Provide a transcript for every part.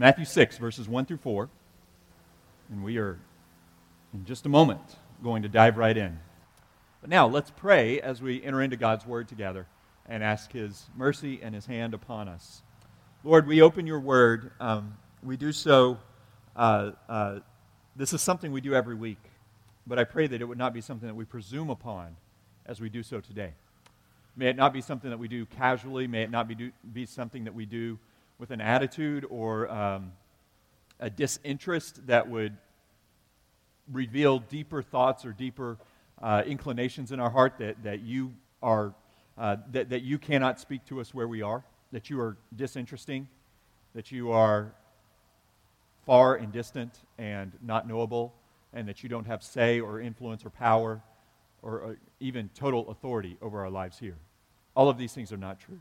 Matthew 6, verses 1 through 4. And we are, in just a moment, going to dive right in. But now, let's pray as we enter into God's Word together and ask His mercy and His hand upon us. Lord, we open your Word. Um, we do so, uh, uh, this is something we do every week. But I pray that it would not be something that we presume upon as we do so today. May it not be something that we do casually. May it not be, do, be something that we do with an attitude or um, a disinterest that would reveal deeper thoughts or deeper uh, inclinations in our heart that, that you are uh, that, that you cannot speak to us where we are that you are disinteresting that you are far and distant and not knowable and that you don't have say or influence or power or, or even total authority over our lives here. All of these things are not true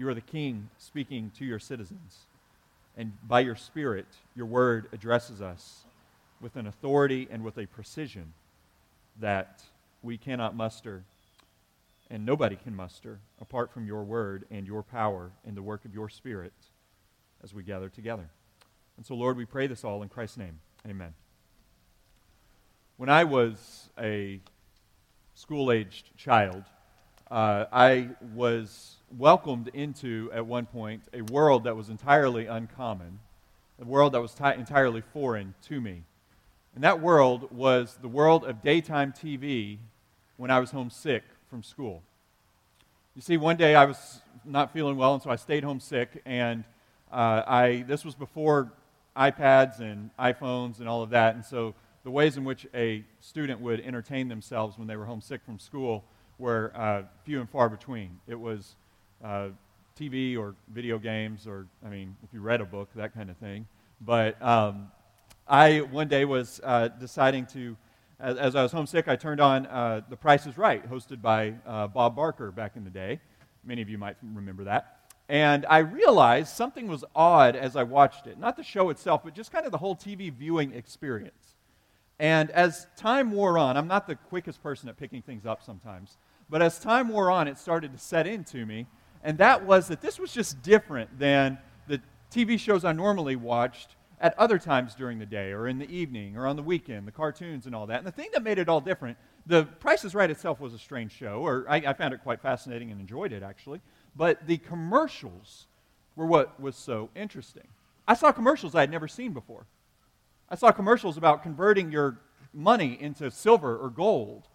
you are the king speaking to your citizens. And by your Spirit, your word addresses us with an authority and with a precision that we cannot muster and nobody can muster apart from your word and your power and the work of your Spirit as we gather together. And so, Lord, we pray this all in Christ's name. Amen. When I was a school aged child, uh, I was welcomed into, at one point, a world that was entirely uncommon, a world that was t- entirely foreign to me. And that world was the world of daytime TV when I was homesick from school. You see, one day I was not feeling well, and so I stayed home sick, and uh, I, this was before iPads and iPhones and all of that, and so the ways in which a student would entertain themselves when they were homesick from school were uh, few and far between. It was uh, TV or video games, or, I mean, if you read a book, that kind of thing. But um, I one day was uh, deciding to, as, as, I was homesick, I turned on uh, The Price is Right, hosted by uh, Bob Barker back in the day. Many of you might remember that. And I realized something was odd as I watched it. Not the show itself, but just kind of the whole TV viewing experience. And as time wore on, I'm not the quickest person at picking things up sometimes, but as time wore on, it started to set into me and that was that this was just different than the TV shows I normally watched at other times during the day or in the evening or on the weekend, the cartoons and all that. And the thing that made it all different, The Price is Right itself was a strange show, or I, I found it quite fascinating and enjoyed it actually. But the commercials were what was so interesting. I saw commercials I had never seen before. I saw commercials about converting your money into silver or gold.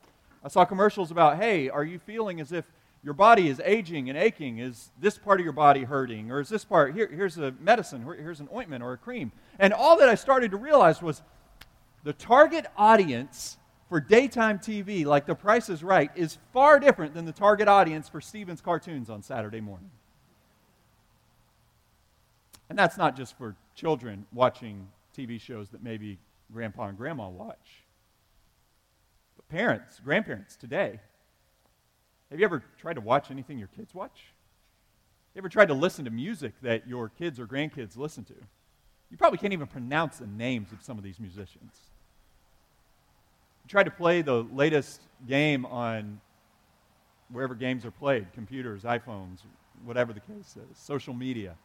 I saw commercials about, hey, are you feeling as if your body is aging and aching. Is this part of your body hurting? Or is this part, here, here's a medicine, here's an ointment or a cream. And all that I started to realize was the target audience for daytime TV, like The Price is Right, is far different than the target audience for Steven's cartoons on Saturday morning. And that's not just for children watching TV shows that maybe grandpa and grandma watch. But parents, grandparents today, have you ever tried to watch anything your kids watch? You ever tried to listen to music that your kids or grandkids listen to? You probably can't even pronounce the names of some of these musicians. You try to play the latest game on wherever games are played computers, iPhones, whatever the case is, social media.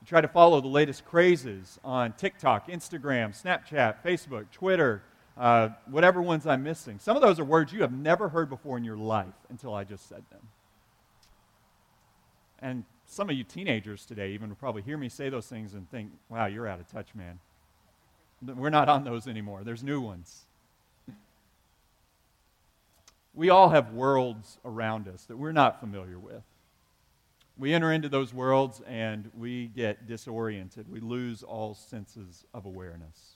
You try to follow the latest crazes on TikTok, Instagram, Snapchat, Facebook, Twitter, uh, whatever ones I'm missing. Some of those are words you have never heard before in your life until I just said them. And some of you teenagers today even will probably hear me say those things and think, wow, you're out of touch, man. We're not on those anymore. There's new ones. We all have worlds around us that we're not familiar with. We enter into those worlds and we get disoriented. We lose all senses of awareness.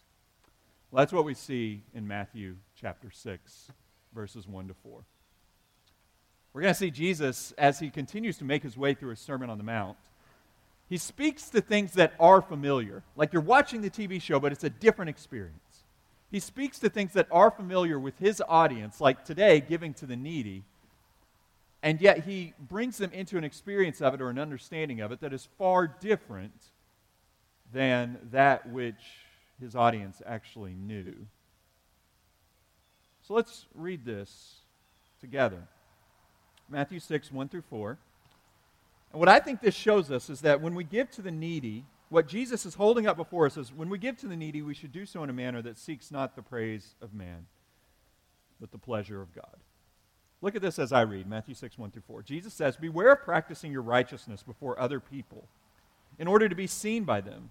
Well, that's what we see in Matthew chapter 6, verses 1 to 4. We're going to see Jesus as he continues to make his way through his Sermon on the Mount. He speaks to things that are familiar, like you're watching the TV show, but it's a different experience. He speaks to things that are familiar with his audience, like today, giving to the needy, and yet he brings them into an experience of it or an understanding of it that is far different than that which his audience actually knew. So let's read this together Matthew 6, 1 through 4. And what I think this shows us is that when we give to the needy, what Jesus is holding up before us is when we give to the needy, we should do so in a manner that seeks not the praise of man, but the pleasure of God. Look at this as I read Matthew 6, 1 through 4. Jesus says, Beware of practicing your righteousness before other people in order to be seen by them,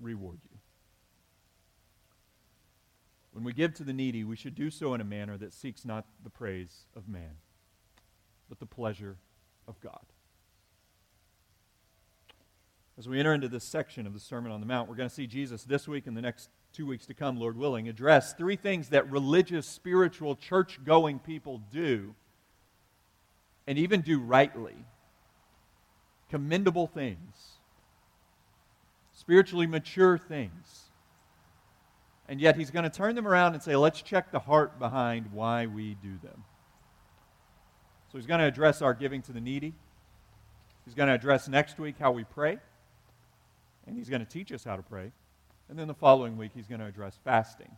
reward you. When we give to the needy, we should do so in a manner that seeks not the praise of man, but the pleasure of God. As we enter into this section of the Sermon on the Mount, we're going to see Jesus this week and the next two weeks to come, Lord willing, address three things that religious, spiritual, church going people do, and even do rightly. Commendable things, spiritually mature things and yet he's going to turn them around and say, let's check the heart behind why we do them. So he's going to address our giving to the needy. He's going to address next week how we pray. And he's going to teach us how to pray. And then the following week, he's going to address fasting.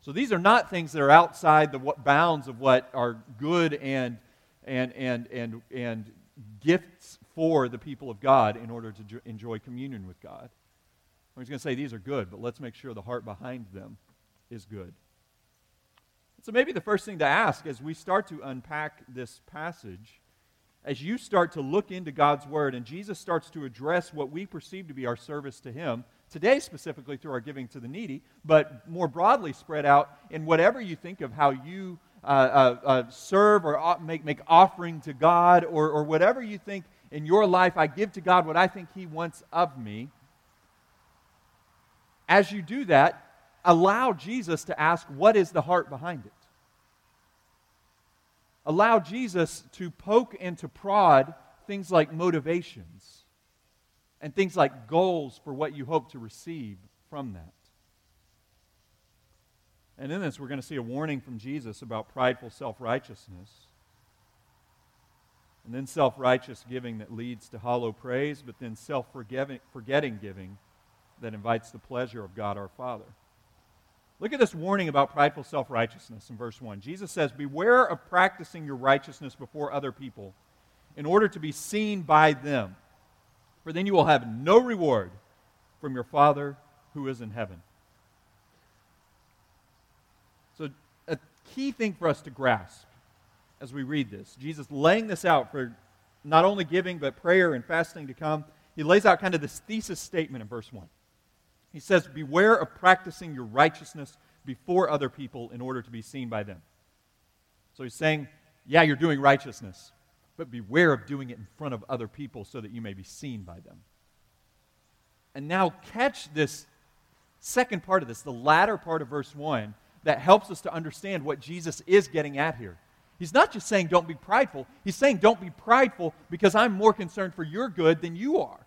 So these are not things that are outside the bounds of what are good and, and, and, and, and gifts for the people of God in order to enjoy communion with God. He's going to say these are good, but let's make sure the heart behind them is good. So maybe the first thing to ask as we start to unpack this passage, as you start to look into God's Word and Jesus starts to address what we perceive to be our service to Him, today specifically through our giving to the needy, but more broadly spread out in whatever you think of how you uh, uh, uh, serve or make, make offering to God or, or whatever you think in your life, I give to God what I think He wants of me as you do that, allow Jesus to ask, What is the heart behind it? Allow Jesus to poke and to prod things like motivations and things like goals for what you hope to receive from that. And in this, we're going to see a warning from Jesus about prideful self righteousness. And then self righteous giving that leads to hollow praise, but then self forgetting giving that invites the pleasure of God our Father. Look at this warning about prideful self righteousness in verse 1. Jesus says, Beware of practicing your righteousness before other people in order to be seen by them, for then you will have no reward from your Father who is in heaven. So, a key thing for us to grasp as we read this, Jesus laying this out for not only giving, but prayer and fasting to come, he lays out kind of this thesis statement in verse 1. He says, Beware of practicing your righteousness before other people in order to be seen by them. So he's saying, Yeah, you're doing righteousness, but beware of doing it in front of other people so that you may be seen by them. And now catch this second part of this, the latter part of verse 1, that helps us to understand what Jesus is getting at here. He's not just saying don't be prideful, he's saying don't be prideful because I'm more concerned for your good than you are.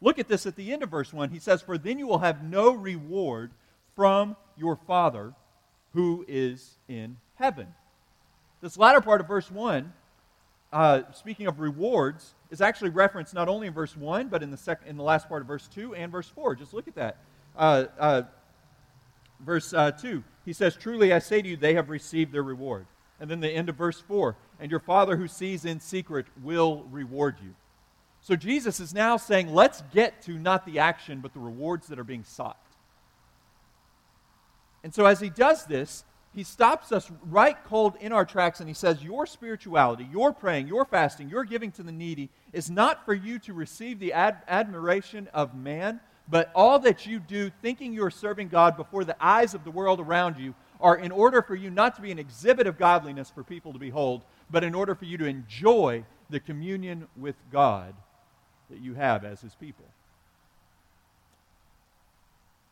Look at this at the end of verse 1. He says, For then you will have no reward from your Father who is in heaven. This latter part of verse 1, uh, speaking of rewards, is actually referenced not only in verse 1, but in the, sec- in the last part of verse 2 and verse 4. Just look at that. Uh, uh, verse uh, 2, he says, Truly I say to you, they have received their reward. And then the end of verse 4, and your Father who sees in secret will reward you. So Jesus is now saying, let's get to not the action, but the rewards that are being sought. And so as he does this, he stops us right cold in our tracks and he says, Your spirituality, your praying, your fasting, your giving to the needy is not for you to receive the ad- admiration of man, but all that you do, thinking you are serving God before the eyes of the world around you, are in order for you not to be an exhibit of godliness for people to behold, but in order for you to enjoy the communion with God that you have as his people.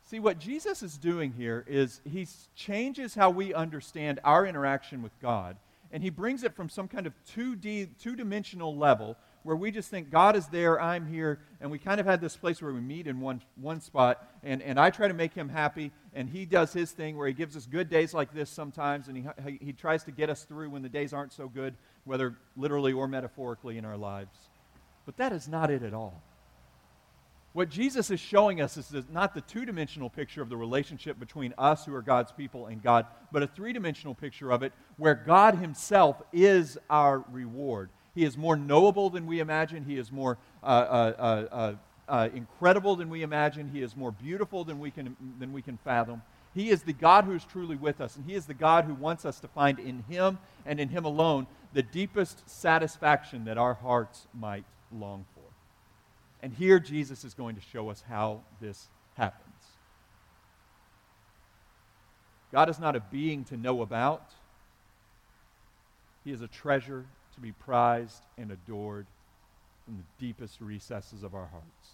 See, what Jesus is doing here is he changes how we understand our interaction with God, and he brings it from some kind of 2D, two dimensional level where we just think God is there, I'm here, and we kind of had this place where we meet in one, one spot, and, and I try to make him happy, and he does his thing where he gives us good days like this sometimes, and he, he tries to get us through when the days aren't so good, whether literally or metaphorically in our lives. But that is not it at all. What Jesus is showing us is not the two dimensional picture of the relationship between us, who are God's people, and God, but a three dimensional picture of it where God Himself is our reward. He is more knowable than we imagine, He is more uh, uh, uh, uh, uh incredible than we imagine, He is more beautiful than we, can, than we can fathom. He is the God who is truly with us, and He is the God who wants us to find in Him and in Him alone the deepest satisfaction that our hearts might long for. And here Jesus is going to show us how this happens. God is not a being to know about, He is a treasure to be prized and adored from the deepest recesses of our hearts.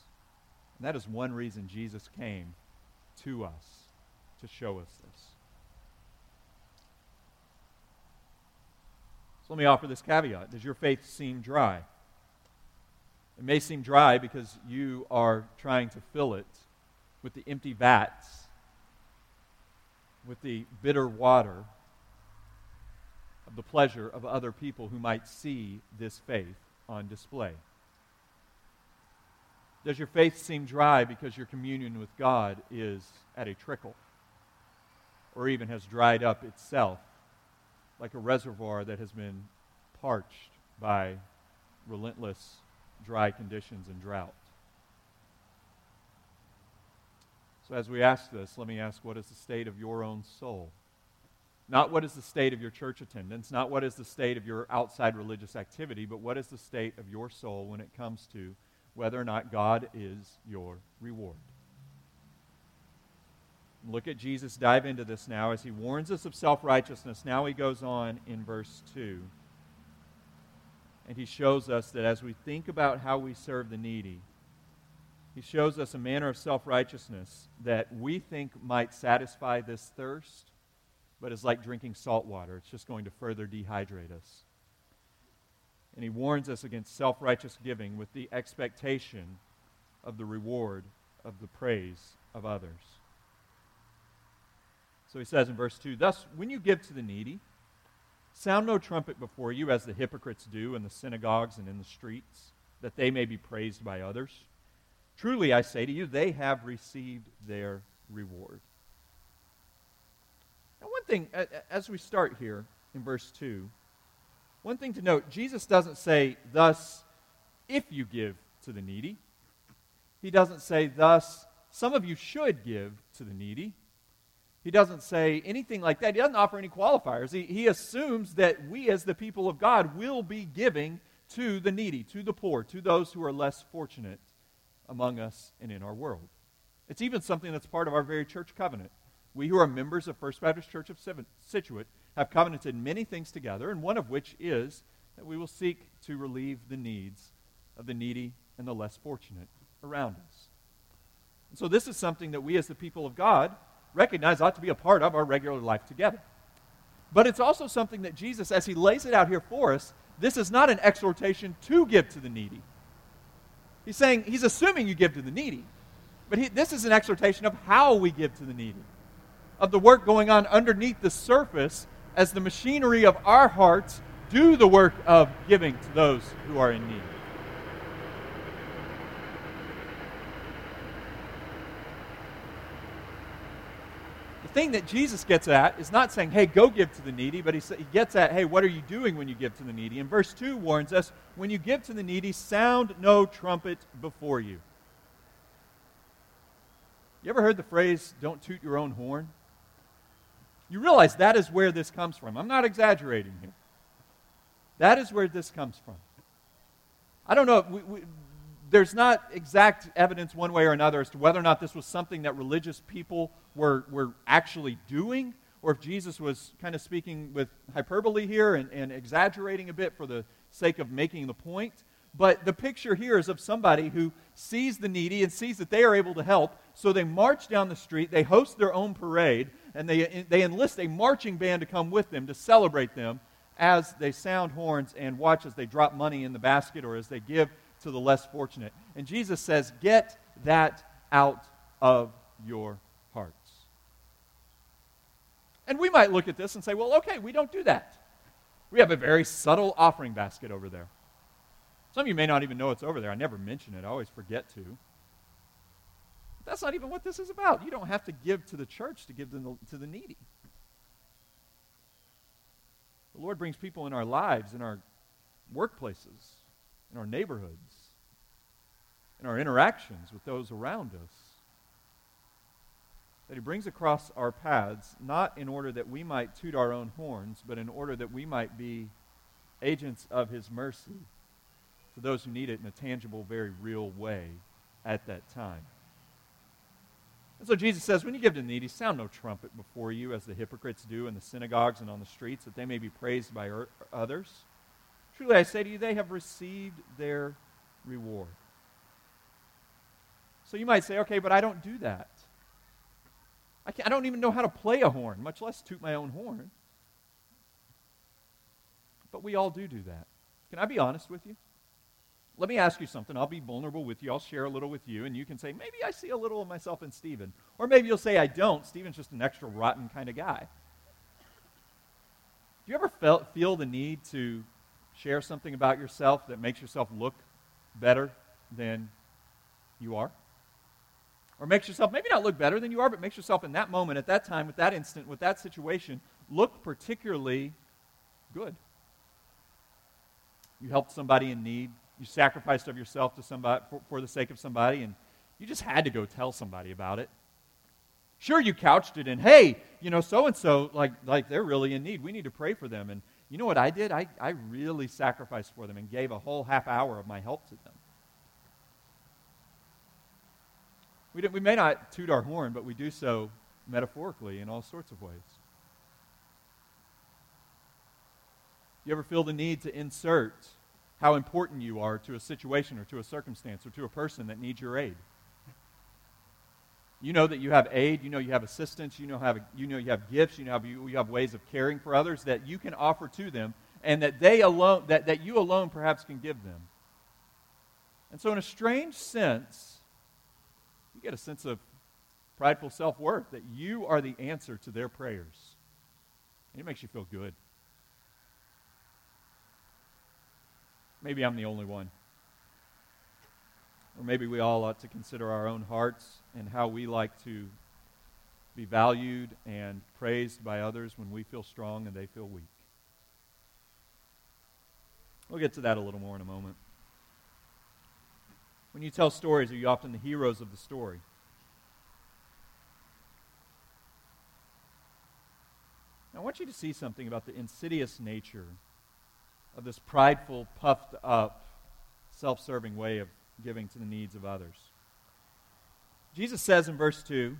And that is one reason Jesus came to us to show us this. So let me offer this caveat Does your faith seem dry? It may seem dry because you are trying to fill it with the empty vats, with the bitter water the pleasure of other people who might see this faith on display. Does your faith seem dry because your communion with God is at a trickle or even has dried up itself like a reservoir that has been parched by relentless dry conditions and drought. So, as we ask this, let me ask what is the state of your own soul? Not what is the state of your church attendance, not what is the state of your outside religious activity, but what is the state of your soul when it comes to whether or not God is your reward. Look at Jesus dive into this now as he warns us of self righteousness. Now he goes on in verse 2 and he shows us that as we think about how we serve the needy, he shows us a manner of self righteousness that we think might satisfy this thirst, but is like drinking salt water. It's just going to further dehydrate us. And he warns us against self righteous giving with the expectation of the reward of the praise of others. So he says in verse 2 Thus, when you give to the needy, Sound no trumpet before you, as the hypocrites do in the synagogues and in the streets, that they may be praised by others. Truly, I say to you, they have received their reward. Now, one thing, as we start here in verse 2, one thing to note Jesus doesn't say, thus, if you give to the needy. He doesn't say, thus, some of you should give to the needy. He doesn't say anything like that. He doesn't offer any qualifiers. He, he assumes that we, as the people of God, will be giving to the needy, to the poor, to those who are less fortunate among us and in our world. It's even something that's part of our very church covenant. We who are members of First Baptist Church of Scituate have covenanted many things together, and one of which is that we will seek to relieve the needs of the needy and the less fortunate around us. And so, this is something that we, as the people of God, recognize ought to be a part of our regular life together. But it's also something that Jesus, as he lays it out here for us, this is not an exhortation to give to the needy. He's saying, he's assuming you give to the needy. But he, this is an exhortation of how we give to the needy, of the work going on underneath the surface as the machinery of our hearts do the work of giving to those who are in need. The thing that Jesus gets at is not saying, hey, go give to the needy, but he, he gets at, hey, what are you doing when you give to the needy? And verse 2 warns us, when you give to the needy, sound no trumpet before you. You ever heard the phrase, don't toot your own horn? You realize that is where this comes from. I'm not exaggerating here. That is where this comes from. I don't know. We, we, there's not exact evidence one way or another as to whether or not this was something that religious people were, were actually doing, or if Jesus was kind of speaking with hyperbole here and, and exaggerating a bit for the sake of making the point. But the picture here is of somebody who sees the needy and sees that they are able to help, so they march down the street, they host their own parade, and they, they enlist a marching band to come with them to celebrate them as they sound horns and watch as they drop money in the basket or as they give to the less fortunate. And Jesus says, Get that out of your hearts. And we might look at this and say, Well, okay, we don't do that. We have a very subtle offering basket over there. Some of you may not even know it's over there. I never mention it, I always forget to. That's not even what this is about. You don't have to give to the church to give to the, to the needy. The Lord brings people in our lives, in our workplaces, in our neighborhoods, in our interactions with those around us. That He brings across our paths, not in order that we might toot our own horns, but in order that we might be agents of His mercy to those who need it in a tangible, very real way at that time. And so Jesus says, when you give to the needy, sound no trumpet before you, as the hypocrites do in the synagogues and on the streets, that they may be praised by er- others. Truly I say to you, they have received their reward. So you might say, okay, but I don't do that. I, I don't even know how to play a horn, much less toot my own horn. But we all do do that. Can I be honest with you? Let me ask you something. I'll be vulnerable with you. I'll share a little with you, and you can say, maybe I see a little of myself in Stephen. Or maybe you'll say, I don't. Stephen's just an extra rotten kind of guy. Do you ever felt, feel the need to share something about yourself that makes yourself look better than you are? Or makes yourself maybe not look better than you are, but makes yourself in that moment, at that time, with that instant, with that situation, look particularly good. You helped somebody in need you sacrificed of yourself to somebody for, for the sake of somebody, and you just had to go tell somebody about it. Sure, you couched it in, hey, you know, so and so, like, like they're really in need. We need to pray for them. And you know what I did? I, I really sacrificed for them and gave a whole half hour of my help to them. We, we may not toot our horn, but we do so metaphorically in all sorts of ways. You ever feel the need to insert how important you are to a situation or to a circumstance or to a person that needs your aid. You know that you have aid, you know you have assistance, you know, have, you, know you have gifts, you know you, you have ways of caring for others that you can offer to them and that they alone, that, that you alone perhaps can give them. And so, in a strange sense, you get a sense of prideful self worth that you are the answer to their prayers. And it makes you feel good. Maybe I'm the only one. Or maybe we all ought to consider our own hearts and how we like to be valued and praised by others when we feel strong and they feel weak. We'll get to that a little more in a moment. When you tell stories, are you often the heroes of the story? I want you to see something about the insidious nature of this prideful, puffed up, self serving way of giving to the needs of others. Jesus says in verse 2,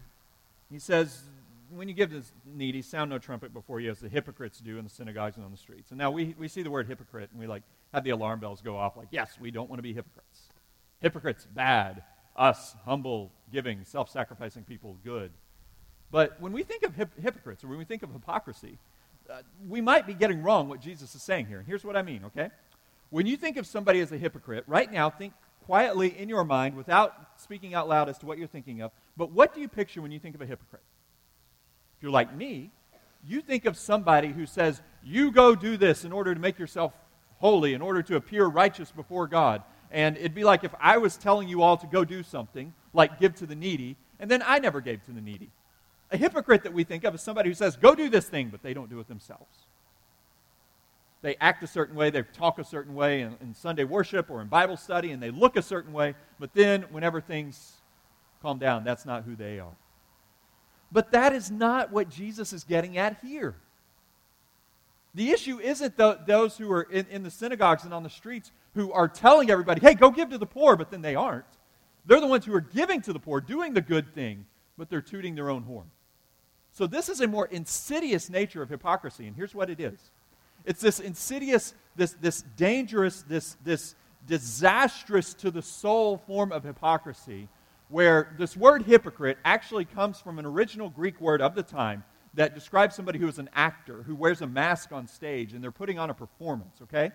He says, When you give to the needy, sound no trumpet before you, as the hypocrites do in the synagogues and on the streets. And now we, we see the word hypocrite, and we like have the alarm bells go off like, yes, we don't want to be hypocrites. Hypocrites, bad. Us, humble, giving, self sacrificing people, good. But when we think of hip- hypocrites, or when we think of hypocrisy, uh, we might be getting wrong what Jesus is saying here. And here's what I mean, okay? When you think of somebody as a hypocrite, right now, think quietly in your mind without speaking out loud as to what you're thinking of. But what do you picture when you think of a hypocrite? If you're like me, you think of somebody who says, You go do this in order to make yourself holy, in order to appear righteous before God. And it'd be like if I was telling you all to go do something, like give to the needy, and then I never gave to the needy. A hypocrite that we think of is somebody who says, go do this thing, but they don't do it themselves. They act a certain way, they talk a certain way in, in Sunday worship or in Bible study, and they look a certain way, but then whenever things calm down, that's not who they are. But that is not what Jesus is getting at here. The issue isn't the, those who are in, in, the synagogues and on the streets who are telling everybody, hey, go give to the poor, but then they aren't. They're the ones who are giving to the poor, doing the good thing, but they're tooting their own horn. So, this is a more insidious nature of hypocrisy, and here's what it is it's this insidious, this, this dangerous, this, this disastrous to the soul form of hypocrisy, where this word hypocrite actually comes from an original Greek word of the time that describes somebody who is an actor, who wears a mask on stage, and they're putting on a performance, okay?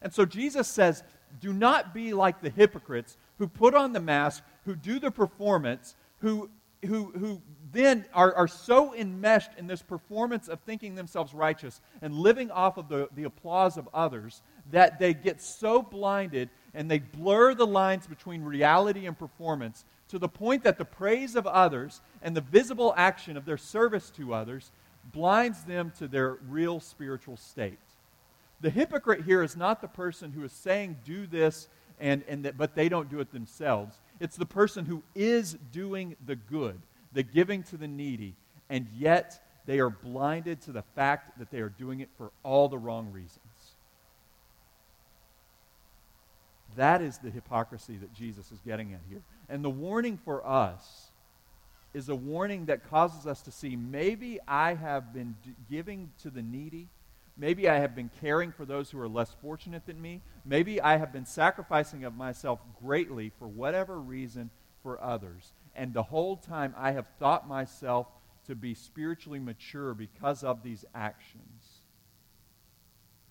And so Jesus says, do not be like the hypocrites who put on the mask, who do the performance, who, who, who then are, are so enmeshed in this performance of thinking themselves righteous and living off of the, the applause of others that they get so blinded and they blur the lines between reality and performance to the point that the praise of others and the visible action of their service to others blinds them to their real spiritual state. The hypocrite here is not the person who is saying, do this, and, and that, but they don't do it themselves. It's the person who is doing the good, the giving to the needy, and yet they are blinded to the fact that they are doing it for all the wrong reasons. That is the hypocrisy that Jesus is getting at here. And the warning for us is a warning that causes us to see maybe I have been d- giving to the needy. Maybe I have been caring for those who are less fortunate than me. Maybe I have been sacrificing of myself greatly for whatever reason for others. And the whole time I have thought myself to be spiritually mature because of these actions.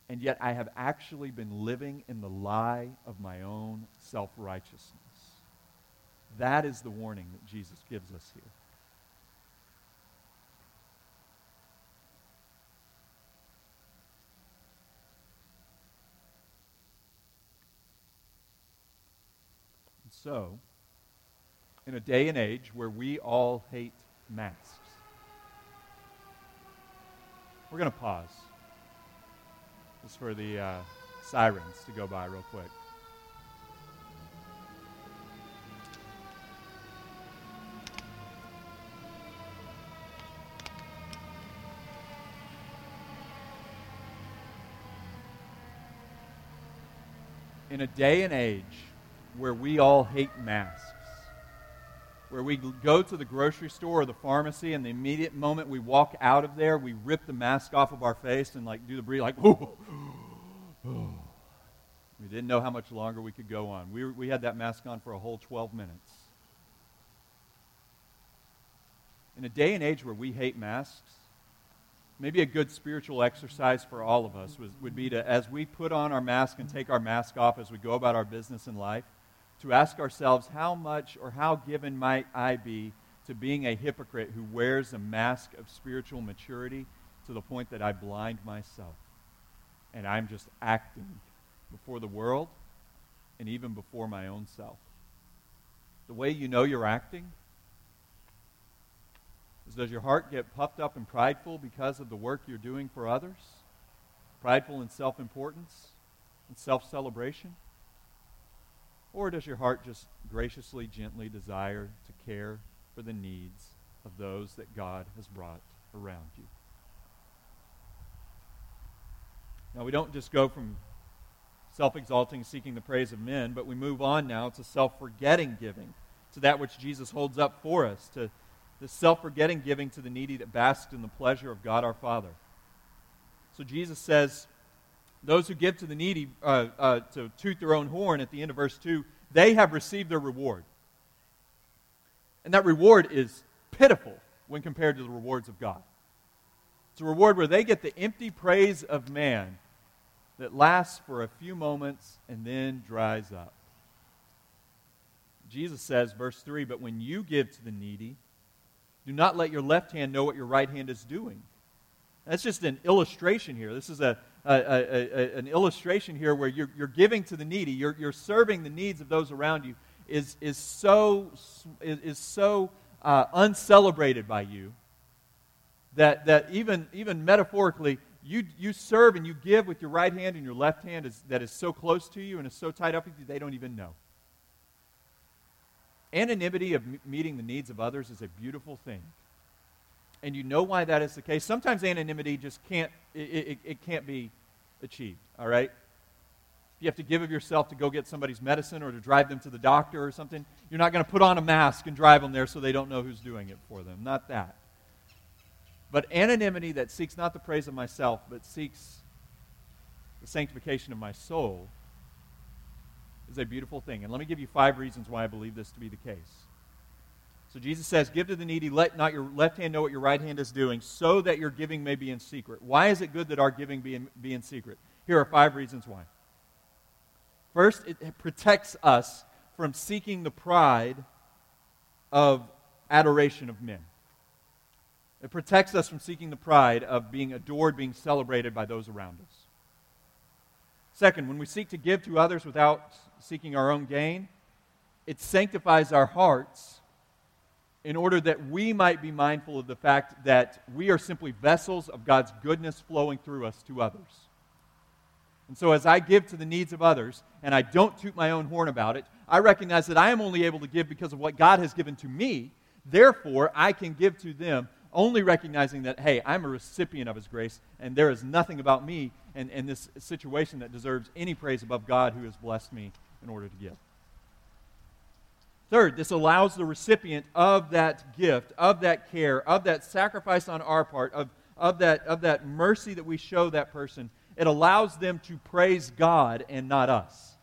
And yet I have actually been living in the lie of my own self righteousness. That is the warning that Jesus gives us here. So, in a day and age where we all hate masks. We're going to pause just for the uh, sirens to go by real quick. In a day and age where we all hate masks, where we go to the grocery store or the pharmacy, and the immediate moment we walk out of there, we rip the mask off of our face and like do the breathe, like, ooh, We didn't know how much longer we could go on. We, we had that mask on for a whole 12 minutes. In a day and age where we hate masks, maybe a good spiritual exercise for all of us was, would be to, as we put on our mask and take our mask off as we go about our business in life, to ask ourselves how much or how given might I be to being a hypocrite who wears a mask of spiritual maturity to the point that I blind myself and I'm just acting before the world and even before my own self. The way you know you're acting is does your heart get puffed up and prideful because of the work you're doing for others? Prideful in self importance and self celebration? Or does your heart just graciously, gently desire to care for the needs of those that God has brought around you? Now, we don't just go from self exalting, seeking the praise of men, but we move on now to self forgetting giving, to that which Jesus holds up for us, to the self forgetting giving to the needy that basks in the pleasure of God our Father. So Jesus says, those who give to the needy uh, uh, to toot their own horn at the end of verse 2, they have received their reward. And that reward is pitiful when compared to the rewards of God. It's a reward where they get the empty praise of man that lasts for a few moments and then dries up. Jesus says, verse 3 But when you give to the needy, do not let your left hand know what your right hand is doing. That's just an illustration here. This is a, a, a, an illustration here where you're, you're giving to the needy, you're, you're serving the needs of those around you, is, is so, is, is so uh, uncelebrated by you that, that even, even metaphorically, you, you serve and you give with your right hand and your left hand is, that is so close to you and is so tied up with you, they don't even know. Anonymity of meeting the needs of others is a beautiful thing and you know why that is the case. Sometimes anonymity just can't, it, it, it can't be achieved, all right? You have to give of yourself to go get somebody's medicine or to drive them to the doctor or something, you're not going to put on a mask and drive them there so they don't know who's doing it for them. Not that. But anonymity that seeks not the praise of myself, but seeks the sanctification of my soul is a beautiful thing. And let me give you five reasons why I believe this to be the case. So Jesus says, Give to the needy, let not your left hand know what your right hand is doing, so that your giving may be in secret. Why is it good that our giving be in, be in secret? Here are five reasons why. First, it protects us from seeking the pride of adoration of men. It protects us from seeking the pride of being adored, being celebrated by those around us. Second, when we seek to give to others without seeking our own gain, it sanctifies our hearts in order that we might be mindful of the fact that we are simply vessels of God's goodness flowing through us to others. And so, as I give to the needs of others, and I don't toot my own horn about it, I recognize that I am only able to give because of what God has given to me. Therefore, I can give to them only recognizing that, hey, I'm a recipient of His grace, and there is nothing about me and, and this situation that deserves any praise above God who has blessed me in order to give. Third, this allows the recipient of that gift, of that care, of that sacrifice on our part, of, of, that, of that mercy that we show that person, it allows them to praise God and not us.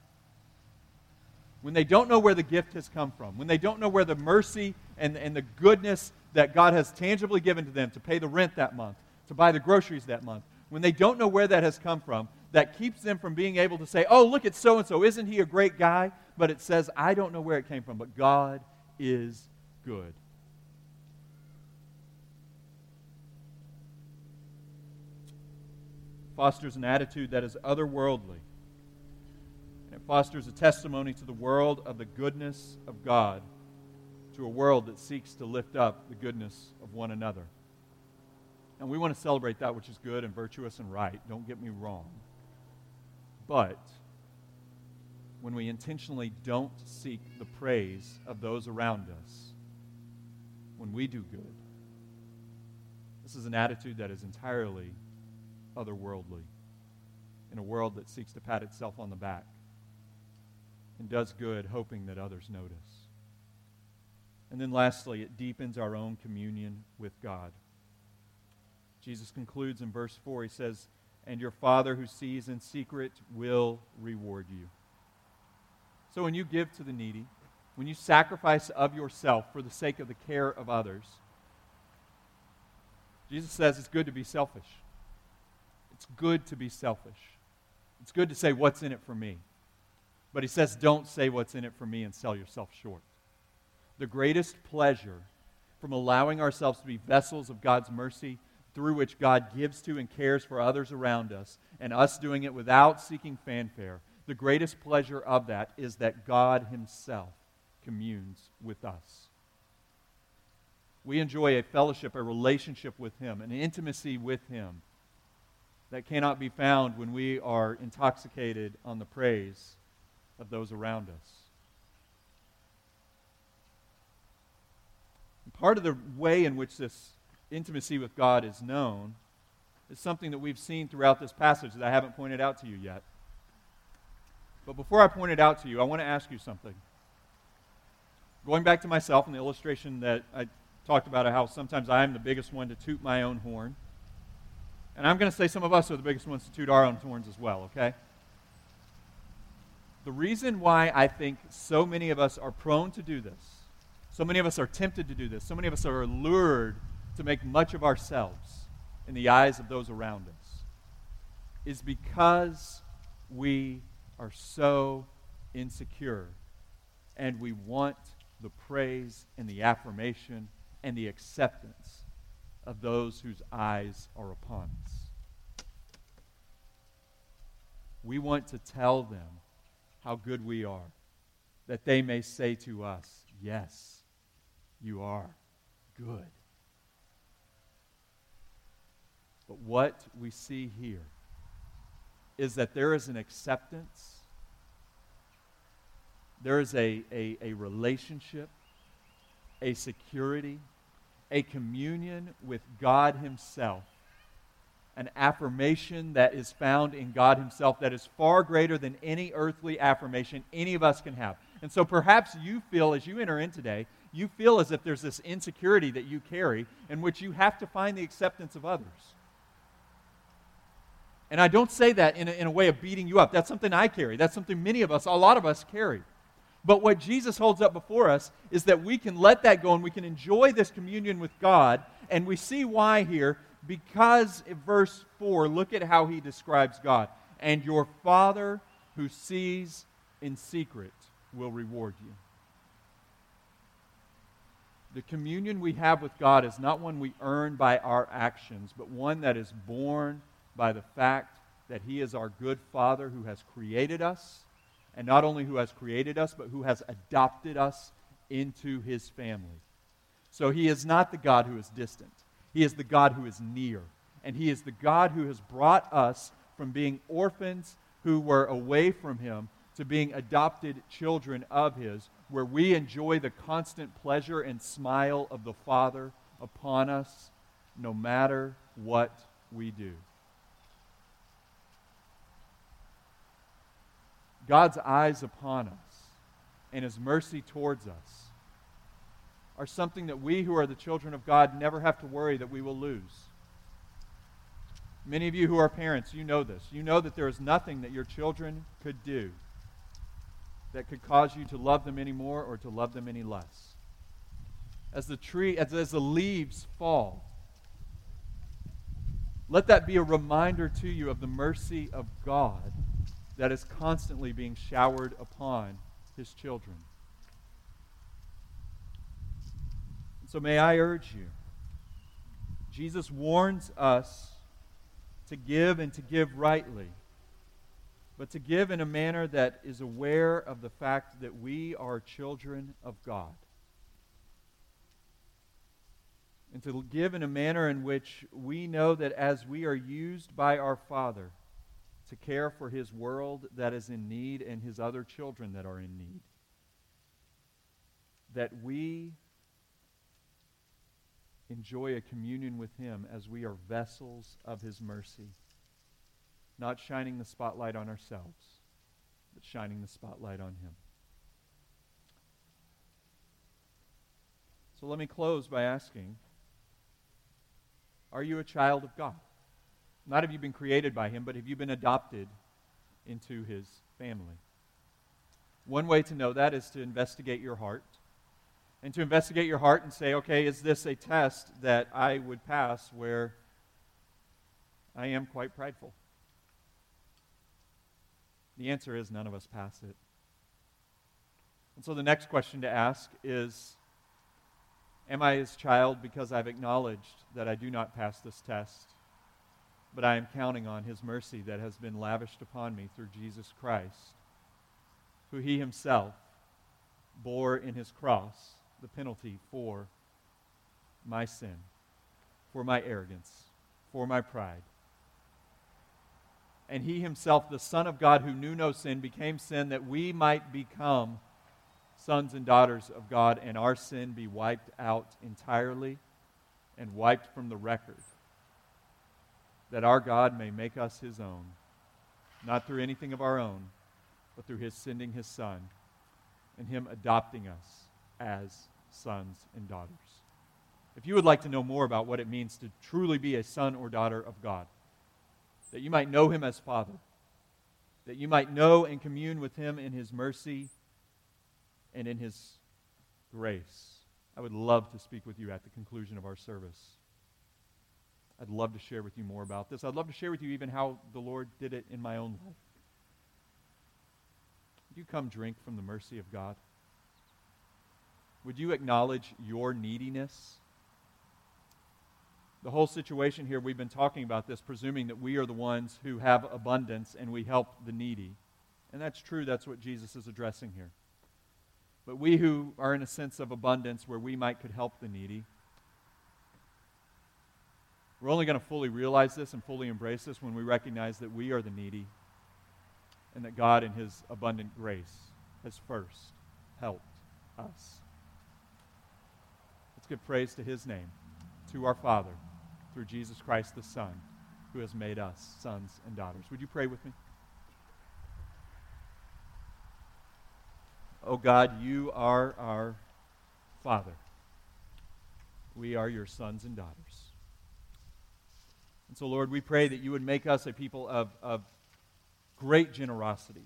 When they don't know where the gift has come from, when they don't know where the mercy and, and the goodness that God has tangibly given to them to pay the rent that month, to buy the groceries that month, when they don't know where that has come from, that keeps them from being able to say, oh, look at so and so, isn't he a great guy? But it says, I don't know where it came from, but God is good. Fosters an attitude that is otherworldly. And it fosters a testimony to the world of the goodness of God, to a world that seeks to lift up the goodness of one another. And we want to celebrate that which is good and virtuous and right. Don't get me wrong. But when we intentionally don't seek the praise of those around us, when we do good, this is an attitude that is entirely otherworldly in a world that seeks to pat itself on the back and does good hoping that others notice. And then lastly, it deepens our own communion with God. Jesus concludes in verse 4. He says, And your Father who sees in secret will reward you. So when you give to the needy, when you sacrifice of yourself for the sake of the care of others, Jesus says it's good to be selfish. It's good to be selfish. It's good to say, What's in it for me? But he says, Don't say what's in it for me and sell yourself short. The greatest pleasure from allowing ourselves to be vessels of God's mercy through which God gives to and cares for others around us, and us doing it without seeking fanfare, the greatest pleasure of that is that God Himself communes with us. We enjoy a fellowship, a relationship with Him, an intimacy with Him that cannot be found when we are intoxicated on the praise of those around us. part of the way in which this intimacy with God is known is something that we've seen throughout this passage that I haven't pointed out to you yet. But before I point it out to you, I want to ask you something. Going back to myself and the illustration that I talked about, how sometimes I am the biggest one to toot my own horn. And I'm going to say some of us are the biggest ones to toot our own horns as well, okay? The reason why I think so many of us are prone to do this, so many of us are tempted to do this, so many of us are lured to make much of ourselves in the eyes of those around us is because we are so insecure and we want the praise and the affirmation and the acceptance of those whose eyes are upon us. We want to tell them how good we are, that they may say to us, Yes, you are good. But what we see here is that there is an acceptance, there is a, a, a relationship, a security, a communion with God Himself, an affirmation that is found in God Himself that is far greater than any earthly affirmation any of us can have. And so perhaps you feel, as you enter in today, you feel as if there's this insecurity that you carry in which you have to find the acceptance of others. And I don't say that in a, in a way of beating you up. That's something I carry. That's something many of us, a lot of us carry. But what Jesus holds up before us is that we can let that go and we can enjoy this communion with God. And we see why here, because verse 4, look at how he describes God. And your Father who sees in secret will reward you. The communion we have with God is not one we earn by our actions, but one that is born by the fact that He is our good Father who has created us, and not only who has created us, but who has adopted us into His family. So He is not the God who is distant, He is the God who is near. And He is the God who has brought us from being orphans who were away from Him to being adopted children of His, where we enjoy the constant pleasure and smile of the Father upon us no matter what we do. God's eyes upon us and His mercy towards us are something that we who are the children of God never have to worry that we will lose. Many of you who are parents, you know this. You know that there is nothing that your children could do that could cause you to love them any more or to love them any less. As the tree, as, as the leaves fall, let that be a reminder to you of the mercy of God that is constantly being showered upon his children. so may I urge you. Jesus warns us to give and to give rightly but to give in a manner that is aware of the fact that we are children of God. And to give in a manner in which we know that as we are used by our Father to care for His world that is in need and His other children that are in need, that we enjoy a communion with Him as we are vessels of His mercy not shining the spotlight on ourselves, but shining the spotlight on Him. So let me close by asking Are you a child of God? Not have you been created by Him, but have you been adopted into His family? One way to know that is to investigate your heart. And to investigate your heart and say, okay, is this a test that I would pass where I am quite prideful? The answer is none of us pass it. And so the next question to ask is Am I his child because I've acknowledged that I do not pass this test, but I am counting on his mercy that has been lavished upon me through Jesus Christ, who he himself bore in his cross the penalty for my sin, for my arrogance, for my pride, and he himself, the Son of God who knew no sin, became sin that we might become sons and daughters of God and our sin be wiped out entirely and wiped from the record. That our God may make us his own, not through anything of our own, but through his sending his Son and him adopting us as sons and daughters. If you would like to know more about what it means to truly be a son or daughter of God, that you might know him as Father, that you might know and commune with him in his mercy and in his grace. I would love to speak with you at the conclusion of our service. I'd love to share with you more about this. I'd love to share with you even how the Lord did it in my own life. Would you come drink from the mercy of God? Would you acknowledge your neediness? the whole situation here, we've been talking about this, presuming that we are the ones who have abundance and we help the needy. And that's true, that's what Jesus is addressing here. But we who are in a sense of abundance where we might could help the needy, we're only going to fully realize this and fully embrace this when we recognize that we are the needy and that God, in His abundant grace, has first helped us. Let's give praise to His name, to our Father through Jesus Christ the Son, who has made us sons and daughters. Would you pray with me? Oh God, you are our Father. We are your sons and daughters. And so, Lord, we pray that you would make us a people of, of great generosity,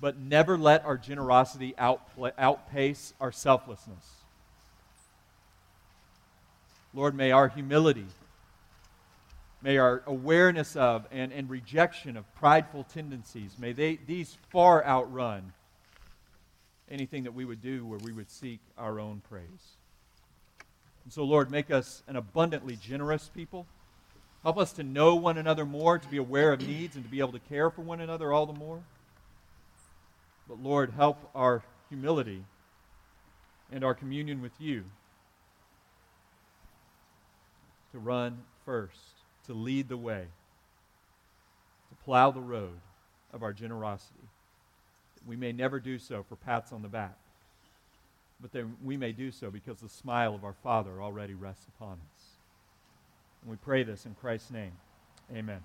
but never let our generosity outpace our selflessness. Lord, may our humility, may our awareness of and, and rejection of prideful tendencies, may they, these far outrun anything that we would do where we would seek our own praise. And so, Lord, make us an abundantly generous people. Help us to know one another more, to be aware of needs, and to be able to care for one another all the more. But, Lord, help our humility and our communion with you to run first, to lead the way, to plow the road of our generosity. We may never do so for pats on the back, but then we may do so because the smile of our Father already rests upon us. And we pray this in Christ's name. Amen.